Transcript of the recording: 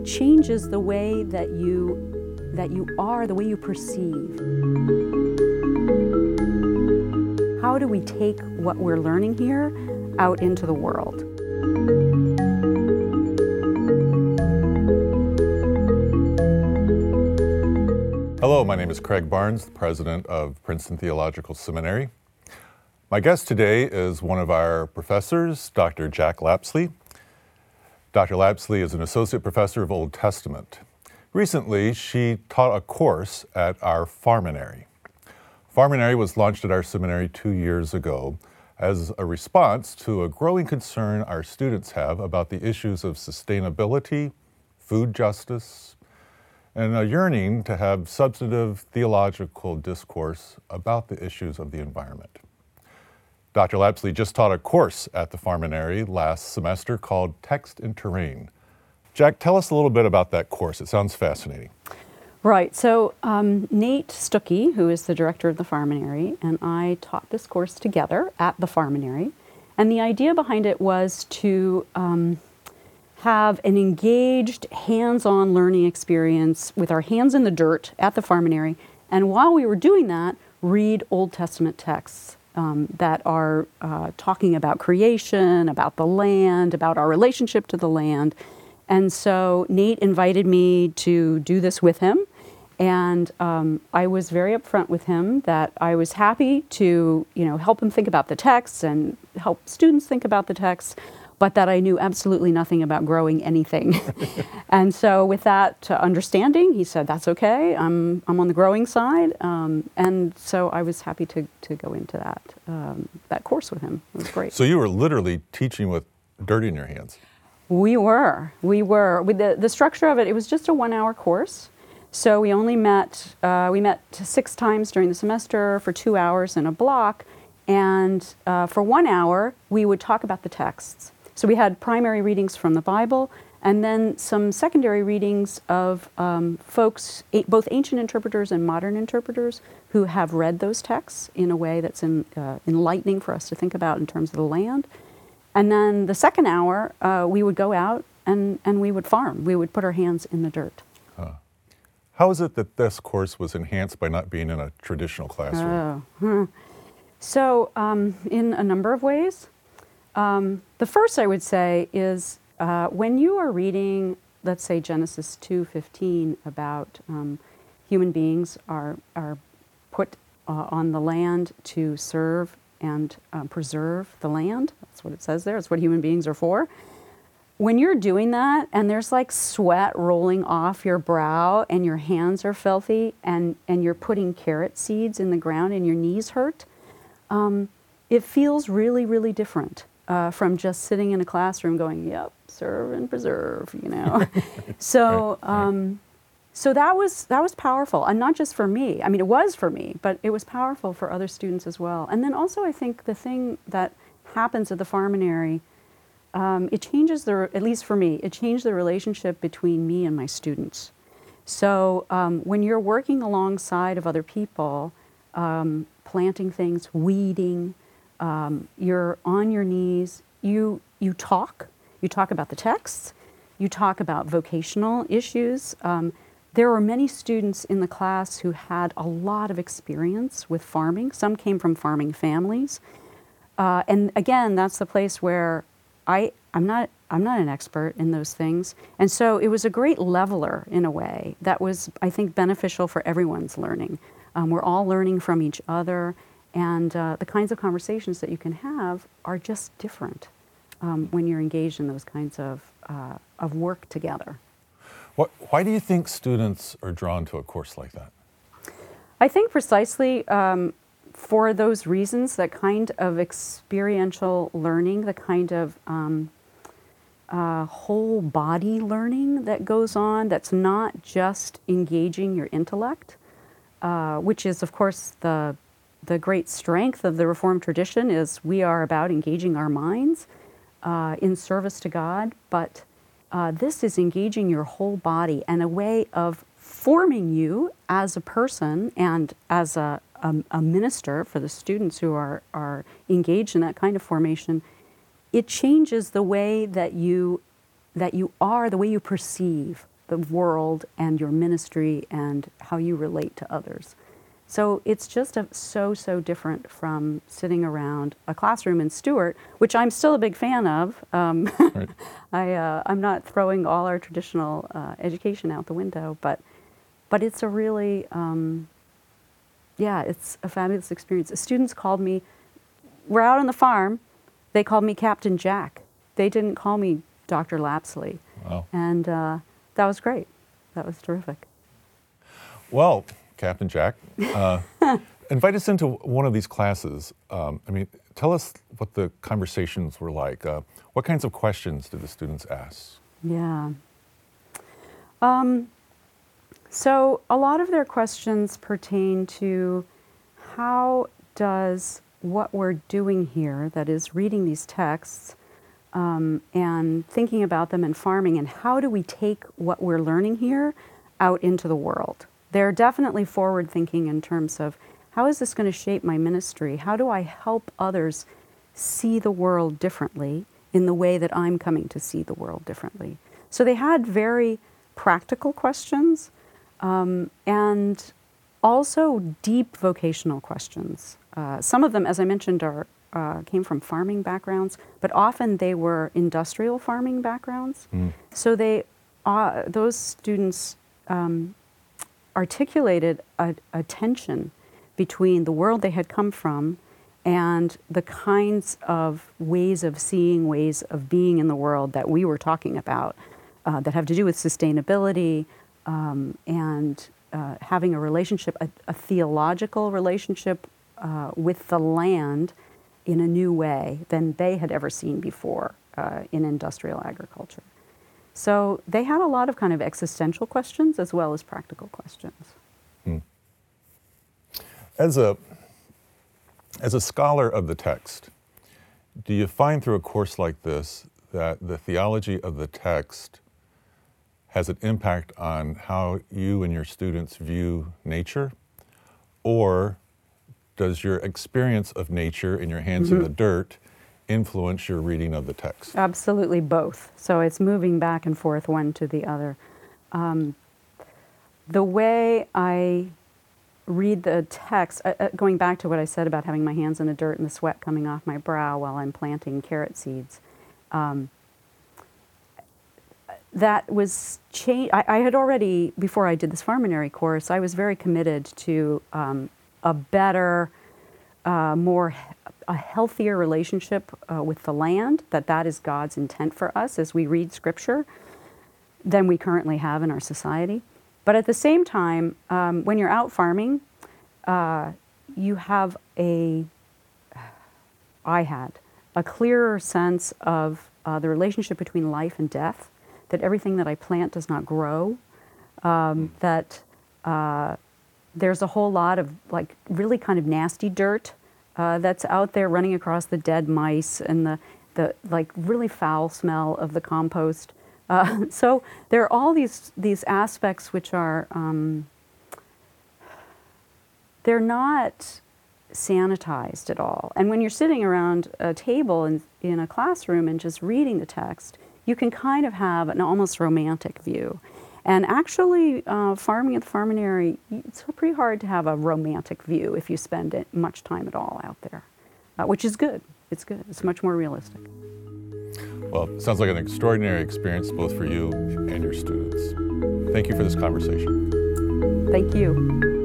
it changes the way that you that you are, the way you perceive. How do we take what we're learning here out into the world? Hello, my name is Craig Barnes, the president of Princeton Theological Seminary. My guest today is one of our professors, Dr. Jack Lapsley. Dr. Lapsley is an associate professor of Old Testament. Recently, she taught a course at our Farminary. Farminary was launched at our seminary two years ago as a response to a growing concern our students have about the issues of sustainability, food justice, and a yearning to have substantive theological discourse about the issues of the environment. Dr. Lapsley just taught a course at the Farminary last semester called Text and Terrain. Jack, tell us a little bit about that course. It sounds fascinating. Right. So um, Nate Stucky, who is the director of the Farminary, and I taught this course together at the Farminary. And the idea behind it was to um, have an engaged, hands on learning experience with our hands in the dirt at the Farminary. And while we were doing that, read Old Testament texts um, that are uh, talking about creation, about the land, about our relationship to the land. And so Nate invited me to do this with him. And um, I was very upfront with him that I was happy to, you know, help him think about the texts and help students think about the texts, but that I knew absolutely nothing about growing anything. and so, with that understanding, he said, That's okay. I'm, I'm on the growing side. Um, and so, I was happy to, to go into that, um, that course with him. It was great. So, you were literally teaching with dirt in your hands. We were. We were. With the, the structure of it, it was just a one hour course. So, we only met, uh, we met six times during the semester for two hours in a block. And uh, for one hour, we would talk about the texts. So we had primary readings from the Bible and then some secondary readings of um, folks, both ancient interpreters and modern interpreters, who have read those texts in a way that's in, uh, enlightening for us to think about in terms of the land. And then the second hour, uh, we would go out and, and we would farm. We would put our hands in the dirt. Huh. How is it that this course was enhanced by not being in a traditional classroom? Oh. So, um, in a number of ways. Um, the first I would say is uh, when you are reading, let's say Genesis 2:15 about um, human beings are are put uh, on the land to serve and uh, preserve the land. That's what it says there. That's what human beings are for. When you're doing that and there's like sweat rolling off your brow and your hands are filthy and, and you're putting carrot seeds in the ground and your knees hurt, um, it feels really, really different uh, from just sitting in a classroom going, "Yep, serve and preserve," you know. so, um, so that was that was powerful, and not just for me. I mean, it was for me, but it was powerful for other students as well. And then also, I think the thing that happens at the Farminary, um, it changes the at least for me, it changed the relationship between me and my students. So um, when you're working alongside of other people, um, planting things, weeding, um, you're on your knees, you, you talk, you talk about the texts, you talk about vocational issues. Um, there were many students in the class who had a lot of experience with farming. Some came from farming families. Uh, and again, that's the place where I, I'm, not, I'm not an expert in those things. And so it was a great leveler in a way that was, I think, beneficial for everyone's learning. Um, we're all learning from each other. And uh, the kinds of conversations that you can have are just different um, when you're engaged in those kinds of, uh, of work together. What, why do you think students are drawn to a course like that? I think precisely um, for those reasons, that kind of experiential learning, the kind of um, uh, whole body learning that goes on, that's not just engaging your intellect, uh, which is, of course, the the great strength of the Reformed tradition is we are about engaging our minds uh, in service to God, but uh, this is engaging your whole body and a way of forming you as a person and as a, a, a minister for the students who are, are engaged in that kind of formation. It changes the way that you that you are, the way you perceive the world and your ministry and how you relate to others. So it's just a, so, so different from sitting around a classroom in Stuart, which I'm still a big fan of. Um, Right. I, uh, I'm not throwing all our traditional uh, education out the window, but, but it's a really, um, yeah, it's a fabulous experience. Students called me, we're out on the farm, they called me Captain Jack. They didn't call me Dr. Lapsley. Wow. And uh, that was great. That was terrific. Well, Captain Jack, uh, invite us into one of these classes. Um, I mean, tell us what the conversations were like. Uh, what kinds of questions did the students ask? Yeah. Um, so a lot of their questions pertain to how does what we're doing here, that is, reading these texts um, and thinking about them and farming, and how do we take what we're learning here out into the world? They're definitely forward thinking in terms of how is this going to shape my ministry? How do I help others see the world differently in the way that I'm coming to see the world differently? So they had very practical questions um, and also deep vocational questions. Uh, some of them, as I mentioned, are uh, came from farming backgrounds, but often they were industrial farming backgrounds. So they, uh, those students um, articulated a, a tension between the world they had come from and the kinds of ways of seeing, ways of being in the world that we were talking about uh, that have to do with sustainability um, and uh, having a relationship, a, a theological relationship uh, with the land in a new way than they had ever seen before uh, in industrial agriculture. So they had a lot of kind of existential questions as well as practical questions. Hmm. As a as a scholar of the text, do you find through a course like this that the theology of the text has an impact on how you and your students view nature? Or does your experience of nature in your hands in mm-hmm. the dirt influence your reading of the text? Absolutely both. So it's moving back and forth one to the other. Um, the way I read the text, uh, uh, going back to what I said about having my hands in the dirt and the sweat coming off my brow while I'm planting carrot seeds, um, that was change. I, I had already before I did this farminary course, I was very committed to um, a better, uh, more, a healthier relationship uh, with the land. That that is God's intent for us as we read Scripture than we currently have in our society. But at the same time, um, when you're out farming, uh, you have a, I had, a clearer sense of uh, the relationship between life and death, that everything that I plant does not grow, um, that uh, there's a whole lot of like really kind of nasty dirt uh, that's out there running across the dead mice and the, the like really foul smell of the compost. Uh, so there are all these these aspects which are um, they're not sanitized at all. And when you're sitting around a table in, in a classroom and just reading the text, you can kind of have an almost romantic view. And actually, uh, farming at the farminary, it's pretty hard to have a romantic view if you spend it, much time at all out there, uh, which is good. It's good. It's much more realistic. Well, sounds like an extraordinary experience both for you and your students. Thank you for this conversation. Thank you.